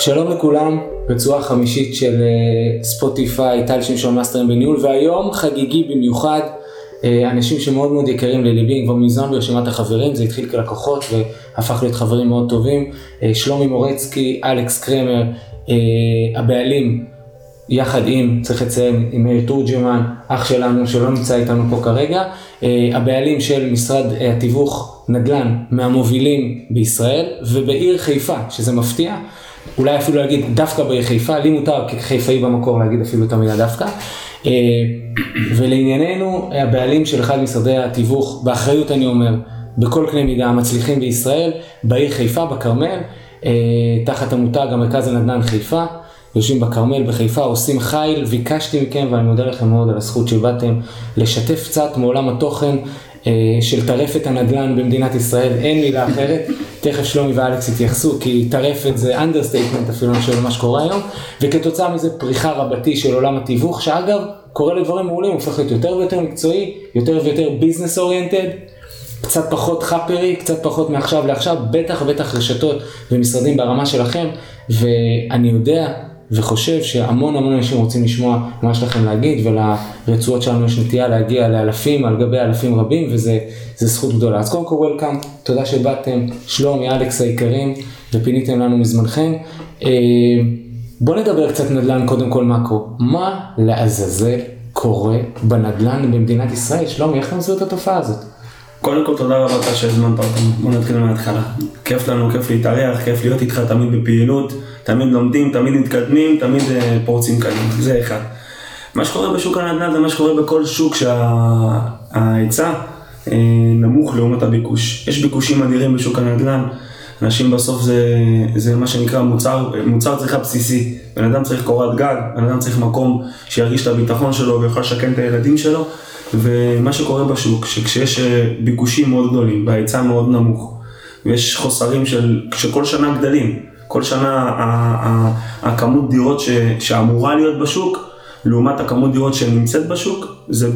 שלום לכולם, רצועה חמישית של אה, ספוטיפיי, טל שמשון מאסטרים בניהול, והיום חגיגי במיוחד, אה, אנשים שמאוד מאוד יקרים לליבי, כבר מזמן ברשימת החברים, זה התחיל כלקוחות והפך להיות חברים מאוד טובים, אה, שלומי מורצקי, אלכס קרמר, הבעלים, יחד עם, צריך לציין, עם מאיר תורג'מן, אח שלנו שלא נמצא איתנו פה כרגע, הבעלים של משרד התיווך נדל"ן מהמובילים בישראל ובעיר חיפה, שזה מפתיע. אולי אפילו להגיד דווקא בעיר חיפה, לי מותר כחיפאי במקור להגיד אפילו את המילה דווקא. אה, ולענייננו, הבעלים של אחד משרדי התיווך, באחריות אני אומר, בכל קנה מידה המצליחים בישראל, בעיר חיפה, בכרמל, אה, תחת המותג המרכז הנדל"ן חיפה, יושבים בכרמל בחיפה, עושים חיל, ביקשתי מכם ואני מודה לכם מאוד על הזכות שבאתם לשתף קצת מעולם התוכן של טרפת הנדל"ן במדינת ישראל, אין מילה אחרת, תכף שלומי ואלכס יתייחסו, כי טרפת זה understatement אפילו של מה שקורה היום, וכתוצאה מזה פריחה רבתי של עולם התיווך, שאגב, קורה לדברים מעולים, הופך להיות יותר ויותר מקצועי, יותר ויותר business oriented, קצת פחות חאפרי, קצת פחות מעכשיו לעכשיו, בטח ובטח רשתות ומשרדים ברמה שלכם, ואני יודע וחושב שהמון המון אנשים רוצים לשמוע מה יש לכם להגיד ולרצועות שלנו יש נטייה להגיע לאלפים על גבי אלפים רבים וזה זכות גדולה. אז קודם כל וולקאם, תודה שבאתם, שלומי, אלכס היקרים ופיניתם לנו מזמנכם. אה, בואו נדבר קצת נדל"ן קודם כל מאקרו. מה לעזאזל קורה בנדל"ן במדינת ישראל? שלומי, איך אתה מסביר את התופעה הזאת? קודם כל תודה רבה לך שהזמנת אותנו, בוא נתחיל מההתחלה. כיף לנו, כיף להתארח, כיף להיות איתך תמיד בפעילות, תמיד לומדים, תמיד מתקדמים, תמיד אה, פורצים קדימה, זה אחד. מה שקורה בשוק הנדל"ן זה מה שקורה בכל שוק שההיצע אה, נמוך לעומת הביקוש. יש ביקושים אדירים בשוק הנדל"ן, אנשים בסוף זה, זה מה שנקרא מוצר, מוצר צריכה בסיסי. בן אדם צריך קורת גג, בן אדם צריך מקום שירגיש את הביטחון שלו ויוכל לשכן את הילדים שלו. ומה שקורה בשוק, שכשיש אה, ביקושים מאוד גדולים וההיצע מאוד נמוך, ויש חוסרים של, שכל שנה גדלים, כל שנה הכמות דירות ש, שאמורה להיות בשוק, לעומת הכמות דירות שנמצאת בשוק, זה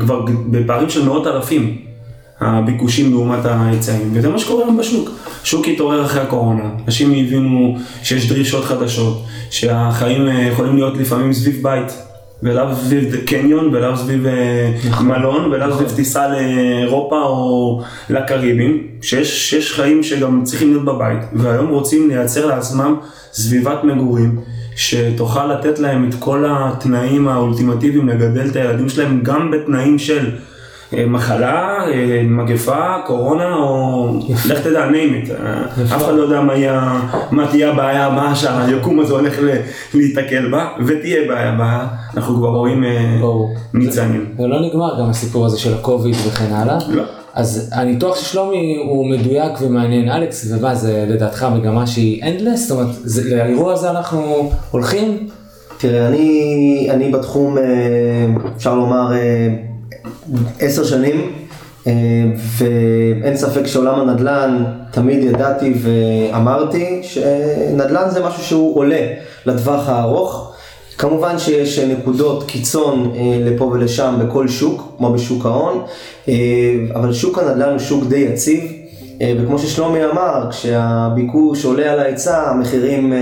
כבר בפערים של מאות אלפים. הביקושים לעומת ההיצעים, וזה מה שקורה היום בשוק. שוק התעורר אחרי הקורונה, אנשים הבינו שיש דרישות חדשות, שהחיים אה, יכולים להיות לפעמים סביב בית. ולאו סביב קניון, ולאו סביב אה, נכון. מלון, ולאו סביב נכון. טיסה לאירופה או לקריבים, שיש חיים שגם צריכים להיות בבית, והיום רוצים לייצר לעצמם סביבת מגורים. שתוכל לתת להם את כל התנאים האולטימטיביים לגדל את הילדים שלהם גם בתנאים של מחלה, אה, מגפה, קורונה, או לך תדע, name it. אף אחד לא יודע מה תהיה הבעיה הבאה שהיקום הזה הולך להיתקל בה, ותהיה בעיה הבאה, אנחנו כבר רואים אה, ניצנים. זה לא נגמר גם הסיפור הזה של הקוביד וכן הלאה. לא. אז הניתוח של שלומי הוא מדויק ומעניין. אלכס, ומה זה לדעתך מגמה שהיא endless? זאת אומרת, לאירוע הזה אנחנו הולכים? תראה, אני, אני בתחום, אפשר לומר, עשר שנים, אה, ואין ספק שעולם הנדל"ן, תמיד ידעתי ואמרתי שנדל"ן זה משהו שהוא עולה לטווח הארוך. כמובן שיש נקודות קיצון אה, לפה ולשם בכל שוק, כמו בשוק ההון, אה, אבל שוק הנדל"ן הוא שוק די יציב, וכמו ששלומי אמר, כשהביקוש עולה על ההיצע, המחירים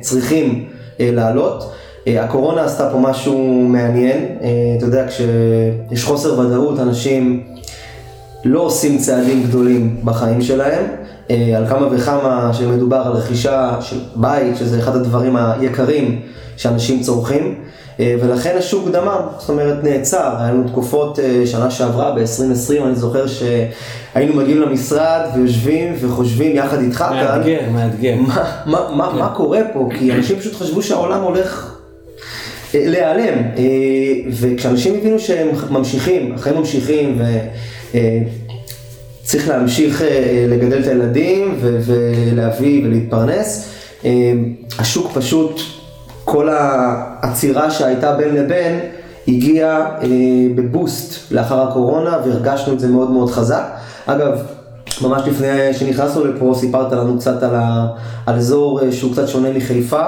צריכים לעלות. אה, הקורונה עשתה פה משהו מעניין, אה, אתה יודע, כשיש חוסר ודאות, אנשים לא עושים צעדים גדולים בחיים שלהם. אה, על כמה וכמה שמדובר על רכישה של בית, שזה אחד הדברים היקרים שאנשים צורכים, ולכן השוק דמם, זאת אומרת נעצר, היה לנו תקופות שנה שעברה, ב-2020, אני זוכר שהיינו מגיעים למשרד ויושבים וחושבים יחד איתך כאן, מאתגר, מאתגר. מה, מה, מה, מה קורה פה? כי אנשים פשוט חשבו שהעולם הולך להיעלם. אה, וכשאנשים הבינו שהם ממשיכים, החיים ממשיכים וצריך אה, להמשיך לגדל את הילדים ולהביא ולהתפרנס, השוק פשוט, כל העצירה שהייתה בין לבין, הגיעה בבוסט לאחר הקורונה והרגשנו את זה מאוד מאוד חזק. אגב, ממש לפני שנכנסנו לפה סיפרת לנו קצת על, ה, על אזור שהוא קצת שונה מחיפה.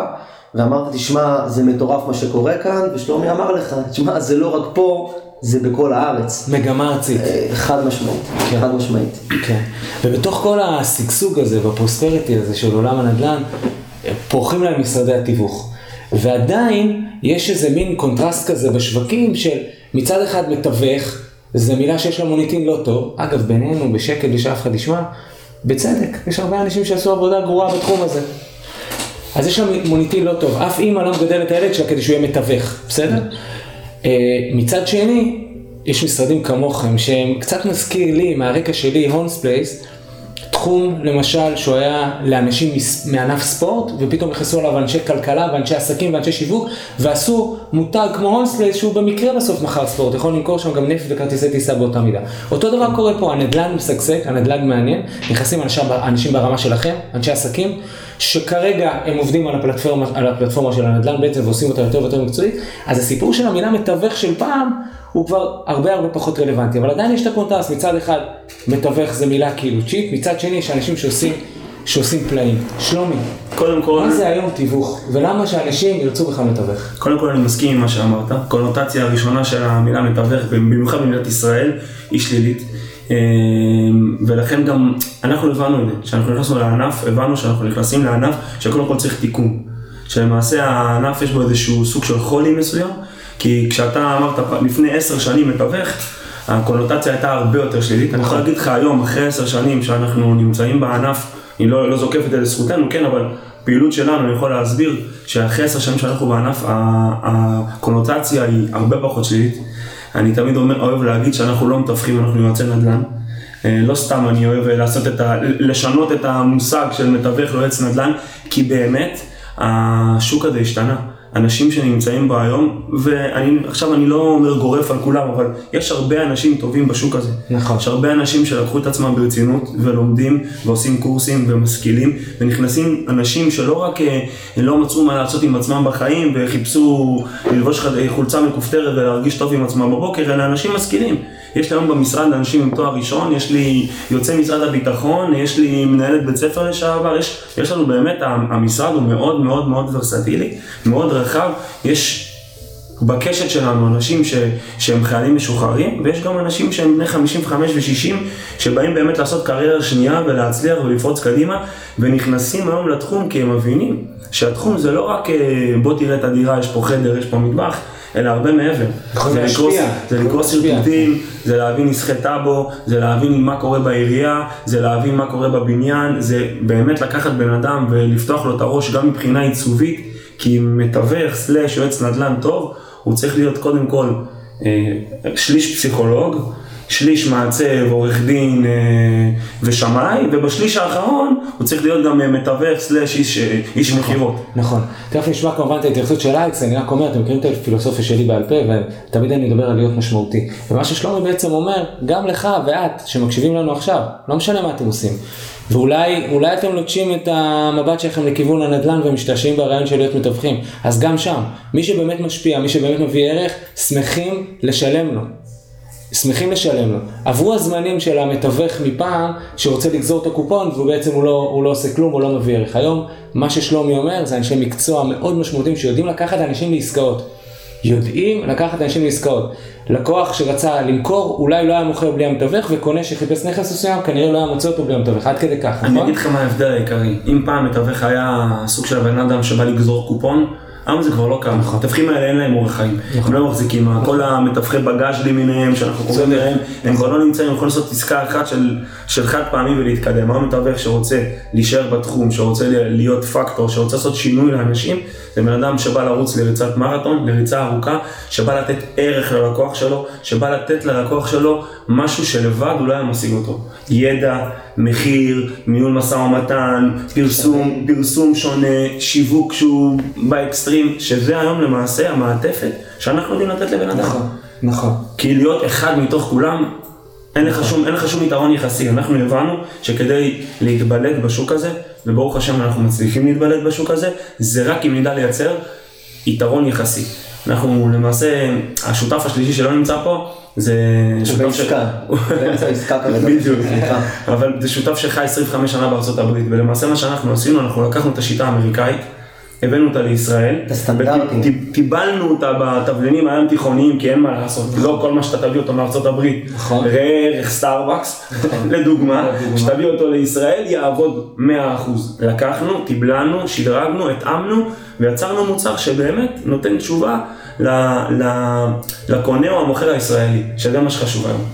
ואמרת, תשמע, זה מטורף מה שקורה כאן, ושלומי אמר לך, תשמע, זה לא רק פה, זה בכל הארץ. מגמה ארצית. אה, חד משמעית, כן. חד משמעית. כן. ובתוך כל השגשוג הזה והפרוספריטי הזה של עולם הנדל"ן, פורחים להם משרדי התיווך. ועדיין יש איזה מין קונטרסט כזה בשווקים של מצד אחד מתווך, זו מילה שיש לה מוניטין לא טוב, אגב בינינו בשקט ושאף אחד ישמע, בצדק, יש הרבה אנשים שעשו עבודה גרועה בתחום הזה. אז יש לה מוניטין לא טוב, אף אימא לא מגדלת את הילד שלה כדי שהוא יהיה מתווך, בסדר? אה, מצד שני, יש משרדים כמוכם שהם קצת מזכיר לי, מהרקע שלי, הולמס פלייס, תחום למשל שהוא היה לאנשים מענף ספורט ופתאום נכנסו אליו אנשי כלכלה ואנשי עסקים ואנשי שיווק ועשו מותג כמו הולמס פלייס שהוא במקרה בסוף מכר ספורט, יכול למכור שם גם נפט וכרטיסי טיסה באותה מידה. אותו דבר קורה פה, הנדל"ן משגשג, הנדל"ן מעניין, נכנסים אנשים ברמה שלכם, אנשי עסקים, שכרגע הם עובדים על הפלטפורמה, על הפלטפורמה של הנדל"ן בעצם ועושים אותה יותר ויותר מקצועית, אז הסיפור של המילה מתווך של פעם הוא כבר הרבה הרבה פחות רלוונטי, אבל עדיין יש את הקונטרסט, מצד אחד מתווך זה מילה כאילו צ'יט, מצד שני יש אנשים שעושים, שעושים פלאים. שלומי, קודם כל, מה זה היום תיווך, ולמה שאנשים ירצו בכלל מתווך? קודם כל אני מסכים עם מה שאמרת. קונוטציה הראשונה של המילה מתווך, במיוחד במדינת ישראל, היא שלילית. אה, ולכן גם אנחנו הבנו את זה, כשאנחנו נכנסנו לענף, הבנו שאנחנו נכנסים לענף שקודם כל צריך תיקון. שלמעשה הענף יש בו איזשהו סוג של חולי מסוים, כי כשאתה אמרת לפני עשר שנים מתווך, הקונוטציה הייתה הרבה יותר שלילית. אני יכול להגיד לך היום, אחרי עשר שנים שאנחנו נמצאים בענף, אני לא, לא זוקף את זה לזכותנו, כן, אבל פעילות שלנו, אני יכול להסביר שאחרי עשר שנים שאנחנו בענף, הקונוטציה היא הרבה פחות שלילית. אני תמיד אומר, אוהב להגיד שאנחנו לא מתווכים, אנחנו יועצי נדל"ן. אה, לא סתם אני אוהב לעשות את ה... לשנות את המושג של מתווך ליועץ נדל"ן, כי באמת השוק הזה השתנה. אנשים שנמצאים בו היום, ועכשיו אני לא אומר גורף על כולם, אבל יש הרבה אנשים טובים בשוק הזה. נכון. יש הרבה אנשים שלקחו את עצמם ברצינות ולומדים ועושים קורסים ומשכילים ונכנסים אנשים שלא רק אה, לא מצאו מה לעשות עם עצמם בחיים וחיפשו ללבוש חולצה מכופתרת ולהרגיש טוב עם עצמם בבוקר, אלא אנשים משכילים. יש לי היום במשרד אנשים עם תואר ראשון, יש לי יוצא משרד הביטחון, יש לי מנהלת בית ספר לשעבר, יש, יש לנו באמת, המשרד הוא מאוד מאוד מאוד ורסטילי, מאוד רחב, יש בקשת שלנו אנשים ש, שהם חיילים משוחררים, ויש גם אנשים שהם בני 55 ו-60, שבאים באמת לעשות קריירה שנייה ולהצליח ולפרוץ קדימה, ונכנסים היום לתחום כי הם מבינים שהתחום זה לא רק אה, בוא תראה את הדירה, יש פה חדר, יש פה מטבח, אלא הרבה מעבר. זה. לקרוא- זה להשפיע. שרטוטים, זה להבין נסחי טאבו, זה להבין מה קורה בעירייה, זה להבין מה קורה בבניין, זה באמת לקחת בן אדם ולפתוח לו את הראש גם מבחינה עיצובית, כי מתווך סלאש יועץ נדל"ן טוב, הוא צריך להיות קודם כל אה, שליש פסיכולוג, שליש מעצב, עורך דין אה, ושמאי, ובשליש האחרון הוא צריך להיות גם אה, מתווך סלאש איש, אה, איש מכירות. נכון. תכף נשמע כמובן את ההתייחסות של אלכס, אני רק אומר, אתם מכירים את הפילוסופיה שלי בעל פה, ותמיד אני מדבר על להיות משמעותי. ומה ששלומי בעצם אומר, גם לך ואת, שמקשיבים לנו עכשיו, לא משנה מה אתם עושים. ואולי אולי אתם לוטשים את המבט שלכם לכיוון הנדל"ן ומשתעשעים ברעיון של להיות מתווכים. אז גם שם, מי שבאמת משפיע, מי שבאמת מביא ערך, שמחים לשלם לו. שמחים לשלם לו. עברו הזמנים של המתווך מפעם, שרוצה לגזור את הקופון והוא בעצם הוא לא, הוא לא עושה כלום, הוא לא מביא ערך. היום, מה ששלומי אומר זה אנשי מקצוע מאוד משמעותיים שיודעים לקחת אנשים לעסקאות. יודעים לקחת אנשים לעסקאות. לקוח שרצה למכור, אולי לא היה מוכר בלי המתווך, וקונה שחיפש נכס מסוים, כנראה לא היה מוצא אותו בלי המתווך, עד כדי כך, אני נכון? אגיד לך מה ההבדל העיקרי. אם פעם מתווך היה סוג של הבן אדם שבא לגזור קופון, היום זה כבר לא ככה. המתווכים האלה אין להם אורח חיים. הם לא מחזיקים. כל המתווכי בגאז' למיניהם שאנחנו קוראים להם, הם כבר לא נמצאים, הם יכולים לעשות עסקה אחת של- חד פעמי ולהתקדם. היום מתווך שרוצה להישאר בתחום, שרוצה להיות פקטור, שרוצה לעשות שינוי לאנשים, זה בן אדם שבא לרוץ לריצת מרתון, לריצה ארוכה, שבא לתת ערך ללקוח שלו, שבא לתת ללקוח שלו משהו שלבד הוא לא היה משיג אותו. ידע, מחיר, ניהול משא ומתן, פרסום, פרסום שונה, שיווק שהוא באקסטרים, שזה היום למעשה המעטפת שאנחנו יודעים לתת לבן אדם. נכון, נכון. כי להיות אחד מתוך כולם, אין לך שום, אין לך שום יתרון יחסי. אנחנו הבנו שכדי להתבלט בשוק הזה, וברוך השם אנחנו מצליחים להתבלט בשוק הזה, זה רק אם נדע לייצר יתרון יחסי. אנחנו למעשה, השותף השלישי שלא נמצא פה, זה הוא שותף ש... בעסקה, באמצע העסקה כרגע. בדיוק. אבל זה שותף שחי 25 שנה בארצות הברית, ולמעשה מה שאנחנו עשינו, אנחנו לקחנו את השיטה האמריקאית, הבאנו אותה לישראל. את הסטנדרטים. וטיבלנו אותה בתבלינים הים תיכוניים, כי אין מה לעשות, לא כל מה שאתה תביא אותו מארצות הברית. נכון. ראה ערך סטארבקס, לדוגמה, כשתביא אותו לישראל יעבוד 100%. לקחנו, טיבלנו, שדרגנו, התאמנו, ויצרנו מוצר שבאמת נותן תשובה לקונה או המוכר הישראלי, שזה מה שחשוב היום.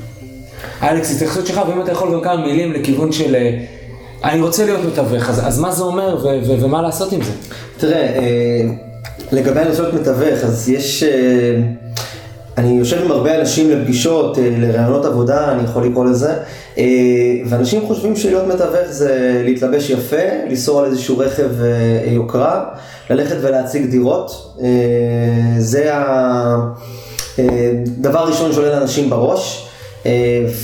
אלכס, התייחסות שלך, ואם אתה יכול גם כמה מילים לכיוון של... אה, אני רוצה להיות מתווך, אז, אז מה זה אומר ו- ו- ומה לעשות עם זה? תראה, אה, לגבי הנושא להיות מתווך, אז יש... אני יושב עם הרבה אנשים לפגישות, אה, לרעיונות עבודה, אני יכול לקרוא לזה, אה, ואנשים חושבים שלהיות מתווך זה להתלבש יפה, לנסוע על איזשהו רכב אה, יוקרה, ללכת ולהציג דירות. זה הדבר הראשון שעולה לאנשים בראש,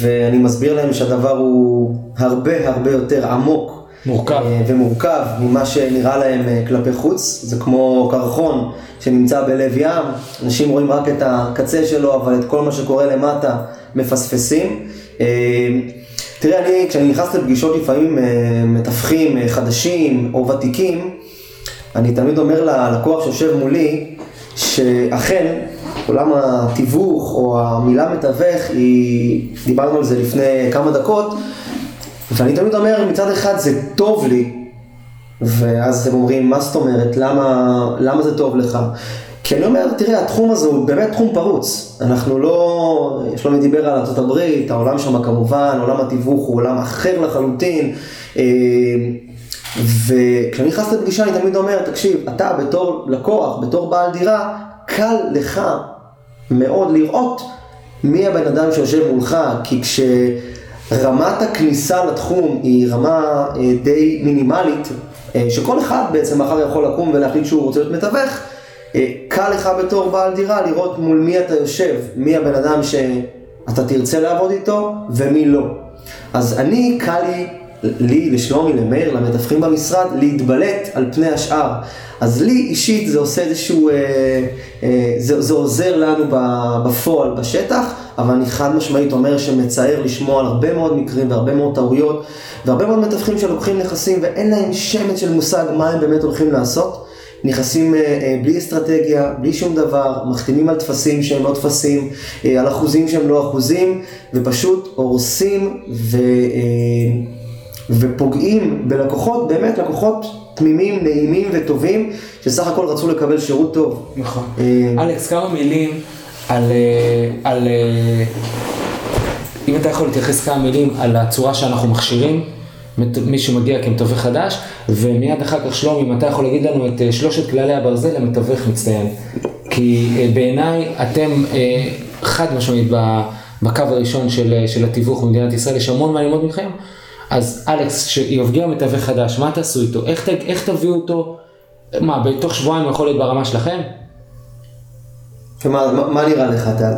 ואני מסביר להם שהדבר הוא הרבה הרבה יותר עמוק. מורכב. אה, ומורכב ממה שנראה להם אה, כלפי חוץ, זה כמו קרחון שנמצא בלב ים, אנשים רואים רק את הקצה שלו, אבל את כל מה שקורה למטה מפספסים. אה, תראה, אני, כשאני נכנס לפגישות לפעמים מתווכים חדשים או ותיקים, אני תמיד אומר ללקוח שיושב מולי, שאכן עולם התיווך או המילה מתווך, היא, דיברנו על זה לפני כמה דקות, ואני תמיד אומר, מצד אחד זה טוב לי, ואז הם אומרים, מה זאת אומרת, למה, למה זה טוב לך? כי אני אומר, תראה, התחום הזה הוא באמת תחום פרוץ. אנחנו לא, שלומי דיבר על ארה"ב, העולם שם כמובן, עולם התיווך הוא עולם אחר לחלוטין. אה, וכשאני נכנס לפגישה אני תמיד אומר, תקשיב, אתה בתור לקוח, בתור בעל דירה, קל לך מאוד לראות מי הבן אדם שיושב מולך, כי כשרמת הכניסה לתחום היא רמה אה, די מינימלית, אה, שכל אחד בעצם מחר יכול לקום ולהחליט שהוא רוצה להיות מתווך, אה, קל לך בתור בעל דירה לראות מול מי אתה יושב, מי הבן אדם שאתה תרצה לעבוד איתו ומי לא. אז אני, קל לי, לי, לשלומי, למאיר, למתווכים במשרד, להתבלט על פני השאר. אז לי אישית זה עושה איזשהו, אה, אה, זה, זה עוזר לנו בפועל, בשטח, אבל אני חד משמעית אומר שמצער לשמוע על הרבה מאוד מקרים והרבה מאוד טעויות, והרבה מאוד מתווכים שלוקחים נכסים ואין להם שמץ של מושג מה הם באמת הולכים לעשות. נכנסים אה, אה, בלי אסטרטגיה, בלי שום דבר, מחתימים על טפסים שהם לא טפסים, אה, על אחוזים שהם לא אחוזים, ופשוט הורסים ו, ופוגעים בלקוחות, באמת לקוחות תמימים, נעימים וטובים, שסך הכל רצו לקבל שירות טוב. נכון. אה, אלכס, כמה מילים על, אה, על, אה, אם אתה יכול להתייחס כמה מילים על הצורה שאנחנו מכשירים, מי שמגיע כמתווך חדש, ומיד אחר כך שלומי, אם אתה יכול להגיד לנו את שלושת כללי הברזל למתווך מצטיין. כי בעיניי אתם חד משמעית בקו הראשון של, של התיווך במדינת ישראל, יש המון מה ללמוד מכם. אז אלכס, כשיגיע מתווך חדש, מה תעשו איתו? איך, ת- איך תביאו אותו? מה, בתוך שבועיים הוא יכול להיות ברמה שלכם? ומה, מה, מה נראה לך, טל?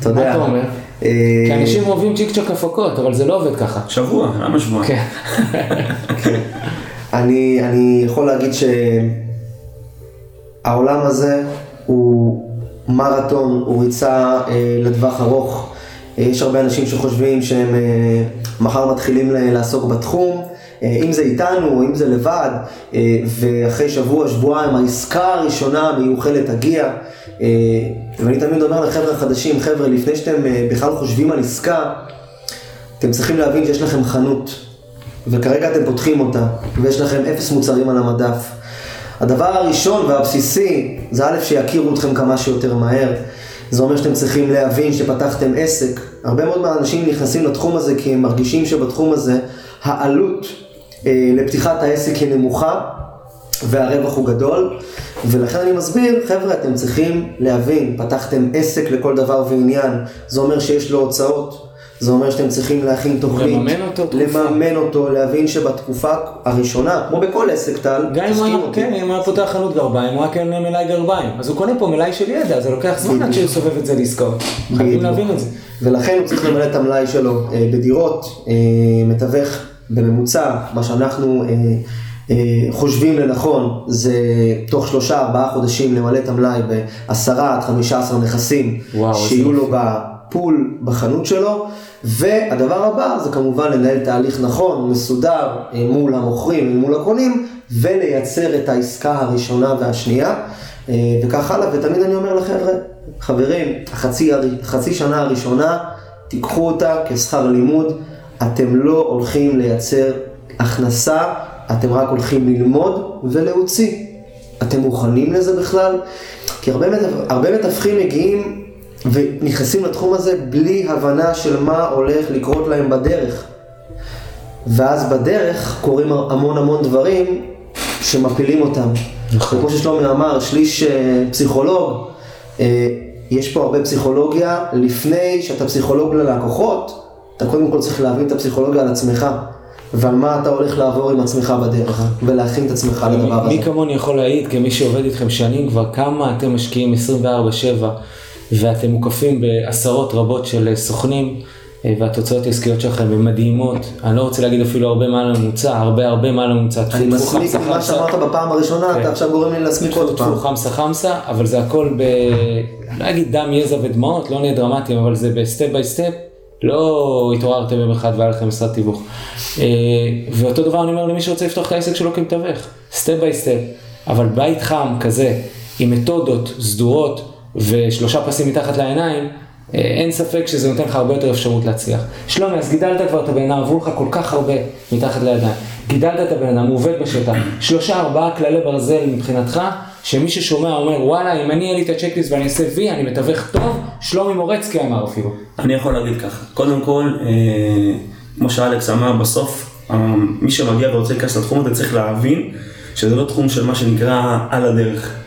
אתה יודע. מה אתה אומר? אה, כי אנשים אוהבים צ'יק צ'ק הפקות, אבל זה לא עובד ככה. שבוע, למה שבוע? כן. אני, אני יכול להגיד שהעולם הזה הוא מרתון, הוא ריצה אה, לטווח ארוך. אה, יש הרבה אנשים שחושבים שהם אה, מחר מתחילים לעסוק בתחום, אה, אם זה איתנו אם זה לבד, אה, ואחרי שבוע, שבועיים העסקה הראשונה המיוחלת תגיע. אה, ואני תמיד אומר לחבר'ה חדשים, חבר'ה, לפני שאתם בכלל חושבים על עסקה, אתם צריכים להבין שיש לכם חנות, וכרגע אתם פותחים אותה, ויש לכם אפס מוצרים על המדף. הדבר הראשון והבסיסי זה א', שיכירו אתכם כמה שיותר מהר. זה אומר שאתם צריכים להבין שפתחתם עסק. הרבה מאוד מהאנשים נכנסים לתחום הזה כי הם מרגישים שבתחום הזה העלות אה, לפתיחת העסק היא נמוכה והרווח הוא גדול, ולכן אני מסביר, חבר'ה, אתם צריכים להבין, פתחתם עסק לכל דבר ועניין, זה אומר שיש לו הוצאות, זה אומר שאתם צריכים להכין תוכנית, לממן אותו. לממן אותו, להבין שבתקופה הראשונה, כמו בכל עסק טל, גם אם הוא היה. כן, אם הוא היה פותח חנות גרביים, הוא היה קונה מלאי גרביים. אז הוא קונה פה מלאי של ידע, זה לוקח זמן עד שהוא סובב את זה לעסקאות. חייבים. להבין את זה. ולכן הוא צריך למלא את המלאי שלו אה, בדירות, אה, מתווך בממוצע, מה שאנחנו אה, חושבים לנכון, זה תוך שלושה ארבעה חודשים למלא את המלאי בעשרה עד חמישה עשר נכסים, וואו, שיהיו לו הפול בחנות שלו, והדבר הבא זה כמובן לנהל תהליך נכון, מסודר, אה, מול המוכרים ומול הקונים, ולייצר את העסקה הראשונה והשנייה, אה, וכך הלאה, ותמיד אני אומר לחבר'ה, חברים, החצי, הר- חצי שנה הראשונה, תיקחו אותה כשכר לימוד, אתם לא הולכים לייצר הכנסה, אתם רק הולכים ללמוד ולהוציא. אתם מוכנים לזה בכלל? כי הרבה, הרבה מתווכים מגיעים ונכנסים לתחום הזה בלי הבנה של מה הולך לקרות להם בדרך. ואז בדרך קורים המון המון דברים שמפילים אותם. נכון. וכמו ששלומי אמר, שליש אה, פסיכולוג, אה, יש פה הרבה פסיכולוגיה. לפני שאתה פסיכולוג ללקוחות, אתה קודם כל צריך להבין את הפסיכולוגיה על עצמך, ועל מה אתה הולך לעבור עם עצמך בדרך, ולהכין את עצמך לדבר הזה. מי כמוני יכול להעיד, כמי שעובד איתכם שנים כבר, כמה אתם משקיעים 24/7 ואתם מוקפים בעשרות רבות של סוכנים אה, והתוצאות העסקיות שלכם הן מדהימות. אני לא רוצה להגיד אפילו הרבה מעל הממוצע, הרבה הרבה מעל הממוצע. אני מסמיק עם מה. שאמרת בפעם הראשונה, כן. אתה עכשיו גורם לי להסמיק עוד פעם. טפו חמסה חמסה, אבל זה הכל ב... לא אגיד דם, יזע ודמעות, לא נהיה דרמטיים, אבל זה ב step by step. לא התעוררתם יום אחד והיה לכם משרד תיווך. אה, ואותו דבר אני אומר למי שרוצה לפתוח את העסק שלו כמתווך, step by step. אבל בית חם כזה, עם מתודות סדורות ושלושה פסים מתחת לעיניים, אה, אין ספק שזה נותן לך הרבה יותר אפשרות להצליח. שלומי, אז גידלת כבר את הבן אדם, עברו לך כל כך הרבה מתחת לידיים. גידלת את הבן אדם, הוא עובד בשטח. שלושה ארבעה כללי ברזל מבחינתך, שמי ששומע אומר, וואלה, אם אני יהיה לי את ה checklist ואני אעשה וי, אני מתווך טוב, שלומי מורצקי אמר אפילו. אני יכול להגיד ככה, קודם כל, אה, כמו שאלכס אמר, בסוף, אה, מי שמגיע ורוצה להיכנס לתחום הזה צריך להבין שזה לא תחום של מה שנקרא על הדרך.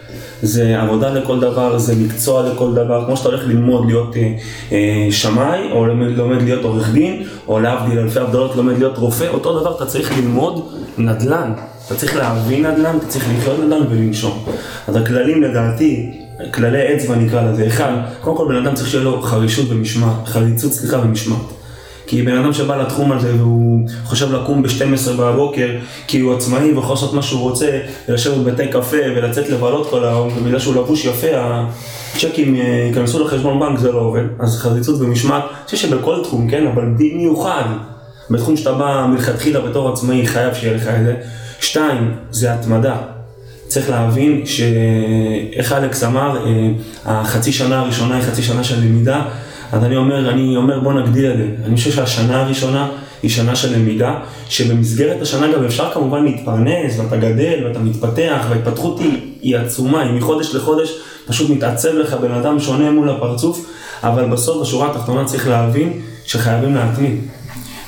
זה עבודה לכל דבר, זה מקצוע לכל דבר, כמו שאתה הולך ללמוד להיות אה, אה, שמאי, או לומד, לומד להיות עורך דין, או להבדיל אלפי הבדלות לומד להיות רופא, אותו דבר אתה צריך ללמוד נדל"ן. אתה צריך להבין נדל"ן, אתה צריך לחיות נדל"ן ולנשום. אז הכללים לדעתי, כללי אצבע נקרא לזה, אחד, קודם כל בן אדם צריך שיהיה לו חרישות ומשמעת, חריצות סליחה ומשמעת. כי בן אדם שבא לתחום הזה והוא חושב לקום ב-12 בבוקר כי הוא עצמאי ויכול לעשות מה שהוא רוצה ולשבת בבתי קפה ולצאת לבלות כל היום ובגלל שהוא לבוש יפה הצ'קים אה, ייכנסו לחשבון בנק זה לא עובד אז חריצות ומשמעת, אני חושב שבכל תחום כן אבל במיוחד בתחום שאתה בא מלכתחילה בתור עצמאי חייב שיהיה לך את זה. שתיים, זה התמדה. צריך להבין שאיך אלכס אמר, אה, החצי שנה הראשונה היא חצי שנה של למידה, אז אני אומר, אני אומר בוא נגדיר את זה. אני חושב שהשנה הראשונה היא שנה של למידה, שבמסגרת השנה גם אפשר כמובן להתפרנס, ואתה גדל, ואתה מתפתח, וההתפתחות היא, היא עצומה, היא מחודש לחודש, פשוט מתעצב לך בן אדם שונה מול הפרצוף, אבל בסוף בשורה התחתונה צריך להבין שחייבים להתמיד.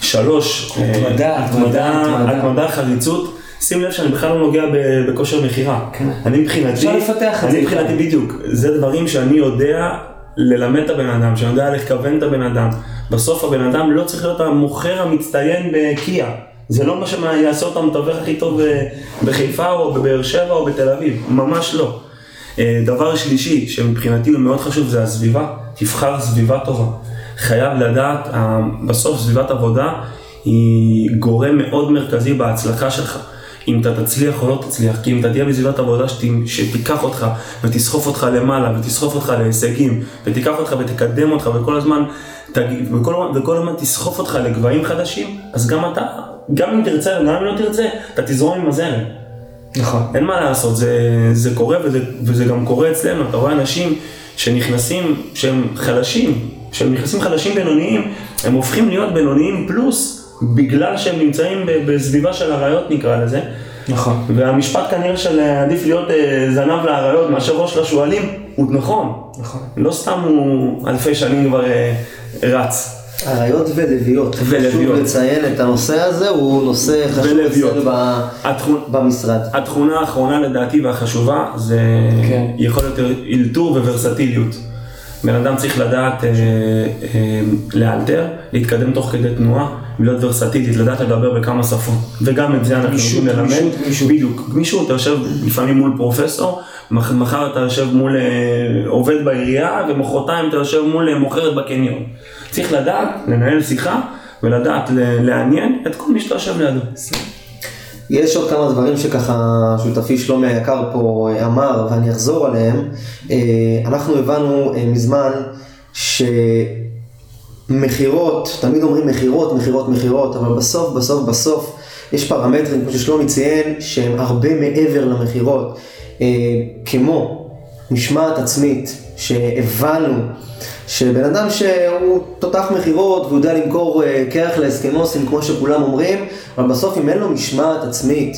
שלוש, אה, התמדה, התמדה, התמדה. חריצות. שים לב שאני בכלל לא נוגע בכושר מכירה. כן. אני מבחינתי, אפשר לפתח את זה אני מבחינתי בדיוק, זה דברים שאני יודע ללמד את הבן אדם, שאני יודע לכוון את הבן אדם. בסוף הבן אדם לא צריך להיות המוכר המצטיין בקיה. זה לא מה שיעשה אותו המתווך הכי טוב ב- בחיפה או בבאר שבע או בתל אביב, ממש לא. אה, דבר שלישי, שמבחינתי הוא מאוד חשוב, זה הסביבה. תבחר סביבה טובה. חייב לדעת, אה, בסוף סביבת עבודה היא גורם מאוד מרכזי בהצלחה שלך. אם אתה תצליח או לא תצליח, כי אם אתה תהיה בסביבת עבודה שת, שתיקח אותך ותסחוף אותך למעלה ותסחוף אותך להישגים ותיקח אותך ותקדם אותך וכל הזמן, תגיד, וכל, וכל הזמן תסחוף אותך לגבהים חדשים, אז גם אתה, גם אם תרצה וגם אם לא תרצה, אתה תזרום עם הזרם. נכון. אין מה לעשות, זה, זה קורה וזה, וזה גם קורה אצלנו, אתה רואה אנשים שנכנסים, שהם חלשים, שהם נכנסים חלשים בינוניים, הם הופכים להיות בינוניים פלוס, בגלל שהם נמצאים בסביבה של אריות נקרא לזה. נכון. והמשפט כנראה של אה, עדיף להיות אה, זנב לאריות מאשר ראש לשועלים, הוא נכון. נכון. לא סתם הוא אלפי שנים כבר אה, רץ. אריות ולוויות. ולוויות. חשוב לציין את הנושא הזה, הוא נושא חשוב. אצלנו התכונה, במשרד. התכונה האחרונה לדעתי והחשובה זה כן. יכול להיות אלתור וורסטיליות. בן אדם צריך לדעת אה, אה, לאלתר, להתקדם תוך כדי תנועה, להיות ורסטילית, לדעת לדבר בכמה שפות. וגם את זה אנחנו גמישות, יודעים ללמד. גמישות, גמישות. בדיוק. גמישות, אתה יושב לפעמים מול פרופסור, מח- מחר אתה יושב מול אה, עובד בעירייה, ומחרתיים אתה יושב מול אה, מוכרת בקניון. צריך לדעת לנהל שיחה ולדעת לעניין את כל מי שאתה יושב לידו. יש עוד כמה דברים שככה שותפי שלומי היקר פה אה, אמר ואני אחזור עליהם. אנחנו הבנו מזמן מכירות, תמיד אומרים מכירות, מכירות, מכירות, אבל בסוף, בסוף, בסוף, יש פרמטרים, כמו ששלומי ציין, שהם הרבה מעבר למכירות, אה, כמו משמעת עצמית, שהבנו שבן אדם שהוא תותח מכירות והוא יודע למכור אה, קרח לאסקימוסים כמו שכולם אומרים, אבל בסוף אם אין לו משמעת עצמית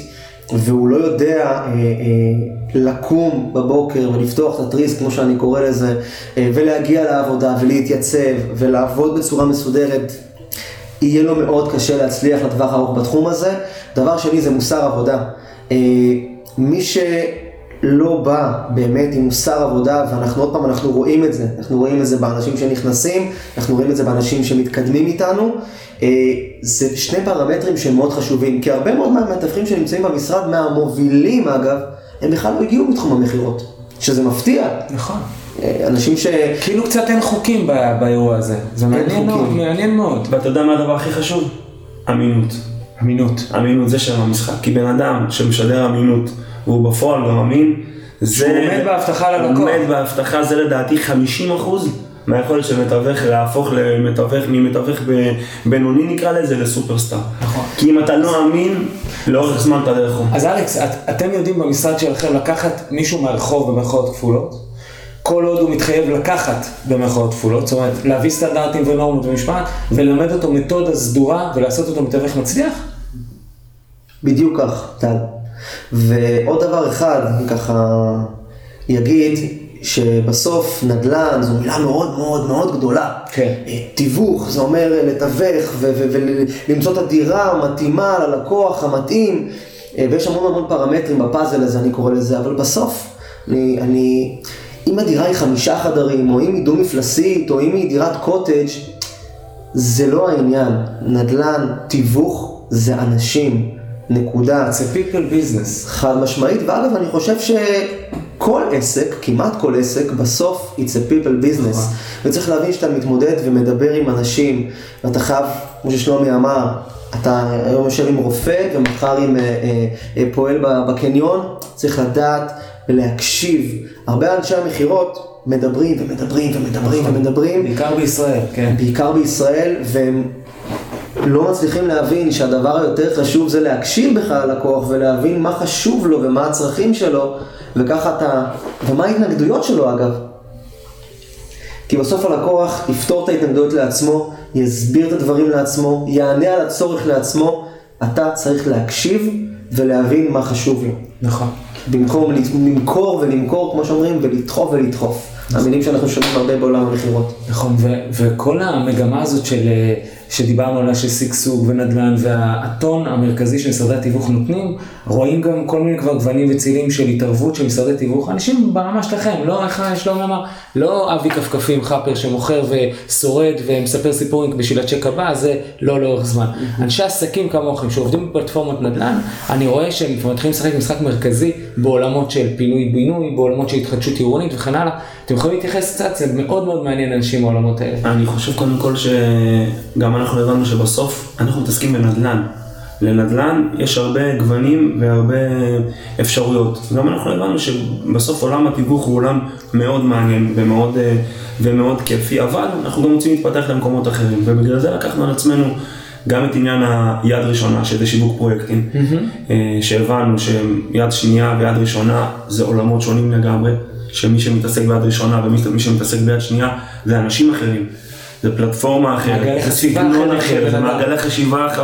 והוא לא יודע אה, אה, לקום בבוקר ולפתוח את התריס כמו שאני קורא לזה אה, ולהגיע לעבודה ולהתייצב ולעבוד בצורה מסודרת יהיה לו מאוד קשה להצליח לטווח ארוך בתחום הזה. דבר שני זה מוסר עבודה. אה, מי שלא בא באמת עם מוסר עבודה, ואנחנו עוד פעם, אנחנו רואים את זה, אנחנו רואים את זה באנשים שנכנסים, אנחנו רואים את זה באנשים שמתקדמים איתנו, אה, זה שני פרמטרים שהם מאוד חשובים, כי הרבה מאוד מהמתווכים שנמצאים במשרד, מהמובילים אגב, הם בכלל לא הגיעו מתחום המכירות, שזה מפתיע. נכון. אה, אנשים ש... כאילו קצת אין חוקים ב- באירוע הזה. זה מעניין מאוד. מעניין מאוד. ואתה יודע מה הדבר הכי חשוב? אמינות. אמינות. אמינות זה שם המשחק. כי בן אדם שמשדר אמינות והוא בפועל גם אמין, זה... הוא עומד בהבטחה ללקוח. עומד בהבטחה, זה לדעתי 50 אחוז מהיכולת של מתווך להפוך למתווך, ממתווך ב- בינוני נקרא לזה, לסופרסטאר. נכון. כי אם אתה לא אמין, לאורך זמן אתה לא יכול. אז אלכס, את, אתם יודעים במשרד שלכם לקחת מישהו מהרחוב במרכאות כפולות, כל עוד הוא מתחייב לקחת במרכאות כפולות, זאת אומרת להביא סטנדרטים ונורמות ומשמעת, וללמד אותו מתודה סדורה ולעשות אותו מתווך מצליח? בדיוק כך, טל. ועוד דבר אחד, ככה אגיד, שבסוף נדל"ן זו מילה מאוד מאוד מאוד גדולה. כן. אה, תיווך, זה אומר לתווך ו- ו- ולמצוא את הדירה המתאימה ללקוח המתאים, אה, ויש המון המון פרמטרים בפאזל הזה, אני קורא לזה, אבל בסוף, אני, אני, אם הדירה היא חמישה חדרים, או אם היא דו-מפלסית, או אם היא דירת קוטג', זה לא העניין. נדל"ן, תיווך, זה אנשים. נקודה. It's a people business. חד משמעית, ואגב, אני חושב שכל עסק, כמעט כל עסק, בסוף it's a people business. וצריך להבין שאתה מתמודד ומדבר עם אנשים, ואתה חייב, כמו ששלומי אמר, אתה היום יושב עם רופא ומחר עם אה, אה, פועל בקניון, צריך לדעת ולהקשיב. הרבה אנשי המכירות מדברים ומדברים ומדברים ומדברים, בעיקר בישראל, כן. בעיקר בישראל, והם לא מצליחים להבין שהדבר היותר חשוב זה להקשיב בכלל ללקוח ולהבין מה חשוב לו ומה הצרכים שלו, וככה אתה, ומה ההתנגדויות שלו אגב. כי בסוף הלקוח יפתור את ההתנגדויות לעצמו, יסביר את הדברים לעצמו, יענה על הצורך לעצמו, אתה צריך להקשיב ולהבין מה חשוב לו. נכון. במקום למכור ולמכור, כמו שאומרים, ולדחוף ולדחוף. המילים שאנחנו שומעים הרבה בעולם המכירות. נכון, ו- וכל המגמה הזאת של, אה, שדיברנו עליה של שגשוג ונדל"ן והטון המרכזי שמשרדי התיווך נותנים, רואים גם כל מיני כבר גוונים וצילים של התערבות של משרדי תיווך, אנשים ברמה שלכם, לא איך שלומי אמר, לא אבי כפכפים חאפר שמוכר ושורד ומספר סיפורים בשביל הצ'ק הבא, זה לא לאורך זמן. אנשי עסקים כמוכם שעובדים בפלטפורמות נדל"ן, אני רואה שהם כבר מתחילים לשחק משחק מרכזי בעולמות של פינוי-בינוי, בעולמות של התחדשות עירונית וכן הלאה. אתם יכולים להתייחס קצת, זה מאוד מאוד מעניין אנשים בעולמות האלה. אני חושב קודם כל שגם אנחנו הבנו שבסוף אנחנו מתעסקים בנדל"ן. לנדל"ן יש הרבה גוונים והרבה אפשרויות. גם אנחנו הבנו שבסוף עולם התיווך הוא עולם מאוד מעניין ומאוד, אה, ומאוד כיפי, אבל אנחנו גם רוצים להתפתח למקומות אחרים, ובגלל זה לקחנו על עצמנו גם את עניין היד ראשונה, שזה שיווק פרויקטים, אה, שהבנו שיד שנייה ויד ראשונה זה עולמות שונים לגמרי, שמי שמתעסק ביד ראשונה ומי שמתעסק ביד שנייה זה אנשים אחרים. זה פלטפורמה אחרת, זה סגנון אחר, זה. מעגלי חשיבה אח-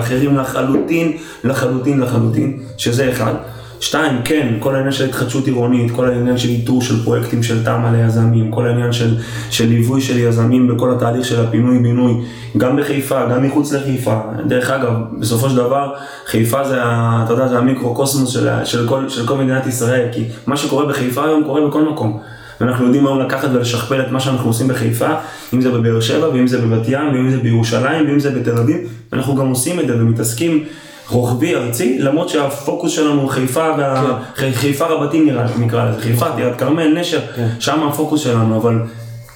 אחרים לחלוטין, לחלוטין, לחלוטין, שזה אחד. שתיים, כן, כל העניין של התחדשות עירונית, כל העניין של איתור של פרויקטים של תמ"א ליזמים, כל העניין של, של ליווי של יזמים בכל התהליך של הפינוי-בינוי, גם בחיפה, גם מחוץ לחיפה. דרך אגב, בסופו של דבר, חיפה זה, אתה יודע, זה המיקרו-קוסמוס של, של, כל, של כל מדינת ישראל, כי מה שקורה בחיפה היום קורה בכל מקום. ואנחנו יודעים היום לקחת ולשכפל את מה שאנחנו עושים בחיפה, אם זה בבאר שבע, ואם זה בבת ים, ואם זה בירושלים, ואם זה בתל אביב, ואנחנו גם עושים את זה ומתעסקים רוחבי ארצי, למרות שהפוקוס שלנו הוא חיפה, וה... חיפה רבתי נראה, נקרא לזה, חיפה, טירת כרמל, נשר, שם הפוקוס שלנו, אבל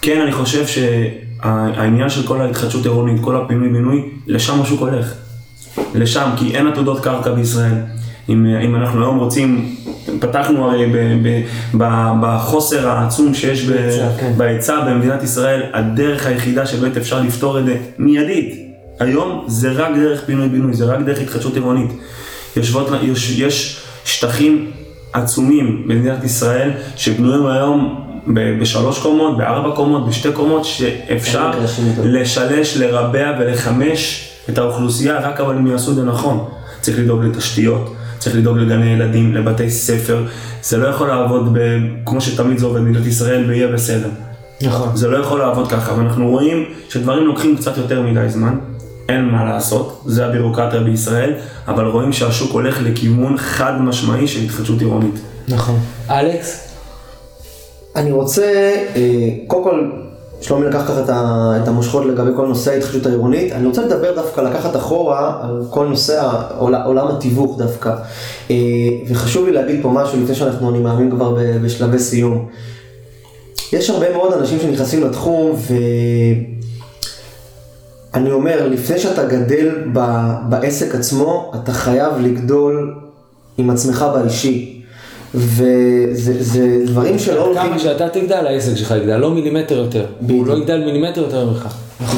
כן אני חושב שהעניין של כל ההתחדשות עירונית, כל הפינוי-בינוי, לשם השוק הולך. לשם, כי אין עתודות קרקע בישראל. אם, אם אנחנו היום רוצים פתחנו הרי ב, ב, ב, בחוסר העצום שיש ב- בהיצע, כן. במדינת ישראל, הדרך היחידה שבאמת אפשר לפתור את זה מיידית. היום זה רק דרך פינוי-בינוי, זה רק דרך התחדשות עירונית. יושבות, יש, יש שטחים עצומים במדינת ישראל שבנויים היום ב- בשלוש קומות, בארבע קומות, בשתי קומות, שאפשר. לשלש, לרבע ולחמש את האוכלוסייה, רק אבל הם יעשו את זה נכון. צריך לדאוג לתשתיות, צריך לדאוג לגני ילדים, לבתי ספר. זה לא יכול לעבוד ב, כמו שתמיד זה עובד במדינת ישראל, ויהיה בסדר. נכון. זה לא יכול לעבוד ככה, ואנחנו רואים שדברים לוקחים קצת יותר מדי זמן, אין מה לעשות, זה הבירוקרטיה בישראל, אבל רואים שהשוק הולך לכיוון חד משמעי של התחדשות עירונית. נכון. אלכס? אני רוצה, אה, קודם כל, שלומי לקח ככה את המושכות לגבי כל נושא ההתחדשות העירונית, אני רוצה לדבר דווקא, לקחת אחורה על כל נושא עולם התיווך דווקא. אה, וחשוב לי להגיד פה משהו לפני שאנחנו, אני מאמין כבר בשלבי סיום. יש הרבה מאוד אנשים שנכנסים לתחום ואני אומר, לפני שאתה גדל ב- בעסק עצמו, אתה חייב לגדול עם עצמך באישי. וזה זה דברים שלא הולכים... כמה שאתה תגדל, העסק שלך יגדל, לא מילימטר יותר. הוא לא יגדל מילימטר יותר ממך.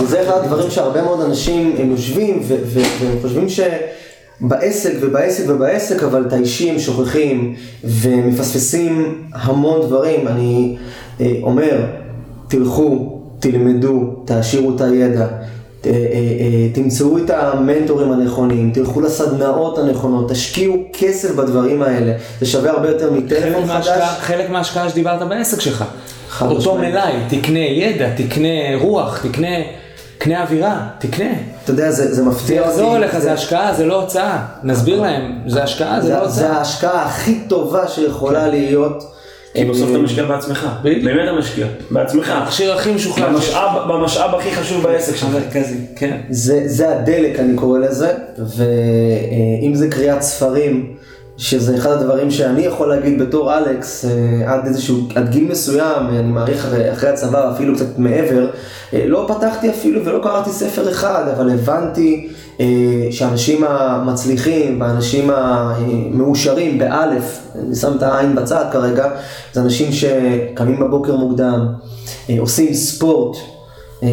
וזה אחד הדברים שהרבה מאוד אנשים הם יושבים והם חושבים שבעסק ובעסק ובעסק, אבל את האישי הם שוכחים ומפספסים המון דברים. אני אה, אומר, תלכו, תלמדו, תעשירו את הידע. ת- אה, אה, תמצאו את המנטורים הנכונים, תלכו לסדנאות הנכונות, תשקיעו כסף בדברים האלה, זה שווה הרבה יותר מטלפון חדש. חלק מההשקעה שדיברת בעסק שלך. אותו. מלאי, תקנה ידע, תקנה רוח, תקנה קנה אווירה, תקנה. אתה יודע, זה, זה זה מפתיע יחזור אליך, זה השקעה, זה לא הוצאה. נסביר להם, זה השקעה, זה לא זה, זה הוצאה. ההשקעה הכי טובה שיכולה להיות. כי בסוף אתה משקיע בעצמך, בדיוק. באמת אתה משקיע, בעצמך. המכשיר הכי משוכלל. במשאב, במשאב הכי חשוב בעסק שלך. המרכזי, כן. זה, זה הדלק, אני קורא לזה, ואם זה קריאת ספרים, שזה אחד הדברים שאני יכול להגיד בתור אלכס, אה, עד איזשהו, עד גיל מסוים, אני מעריך אחרי, אחרי הצבא, אפילו קצת מעבר, אה, לא פתחתי אפילו ולא קראתי ספר אחד, אבל הבנתי אה, שהאנשים המצליחים והאנשים המאושרים, באלף, אני שם את העין בצד כרגע, זה אנשים שקמים בבוקר מוקדם, אה, עושים ספורט, אה,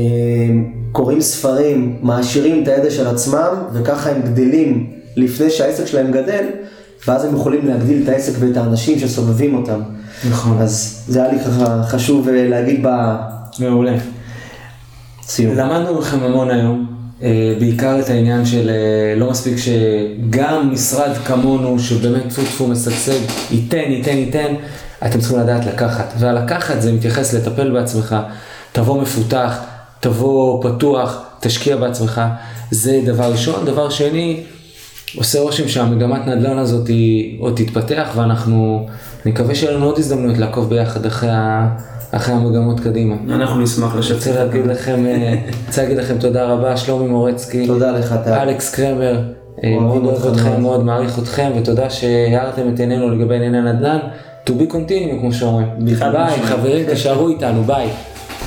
קוראים ספרים, מעשירים את הידע של עצמם, וככה הם גדלים לפני שהעסק שלהם גדל, ואז הם יכולים להגדיל את העסק ואת האנשים שסובבים אותם. נכון. אז זה היה לי ככה חשוב אה, להגיד מעולה. בסיום. למדנו מכם המון היום, אה, בעיקר את העניין של אה, לא מספיק שגם משרד כמונו, שבאמת טפו טפו משגשג, ייתן, ייתן, ייתן, אתם צריכים לדעת לקחת. והלקחת זה מתייחס לטפל בעצמך, תבוא מפותח, תבוא פתוח, תשקיע בעצמך, זה דבר ראשון. דבר שני, עושה רושם שהמגמת נדל"ן הזאת היא עוד תתפתח ואנחנו, אני מקווה שיהיה לנו עוד הזדמנויות לעקוב ביחד אחרי, ה, אחרי המגמות קדימה. אנחנו נשמח לשבת. רוצה להגיד לכם, אה, רוצה להגיד לכם תודה רבה, שלומי מורצקי, תודה לך, טל. אלכס קרמר, אה, מאוד אוהב אותך אתכם, מאוד. מעריך אתכם, ותודה שהארתם את עינינו לגבי ענייני נדל"ן. To be continued, כמו שאומרים. ביי. חברים, תישארו איתנו, ביי.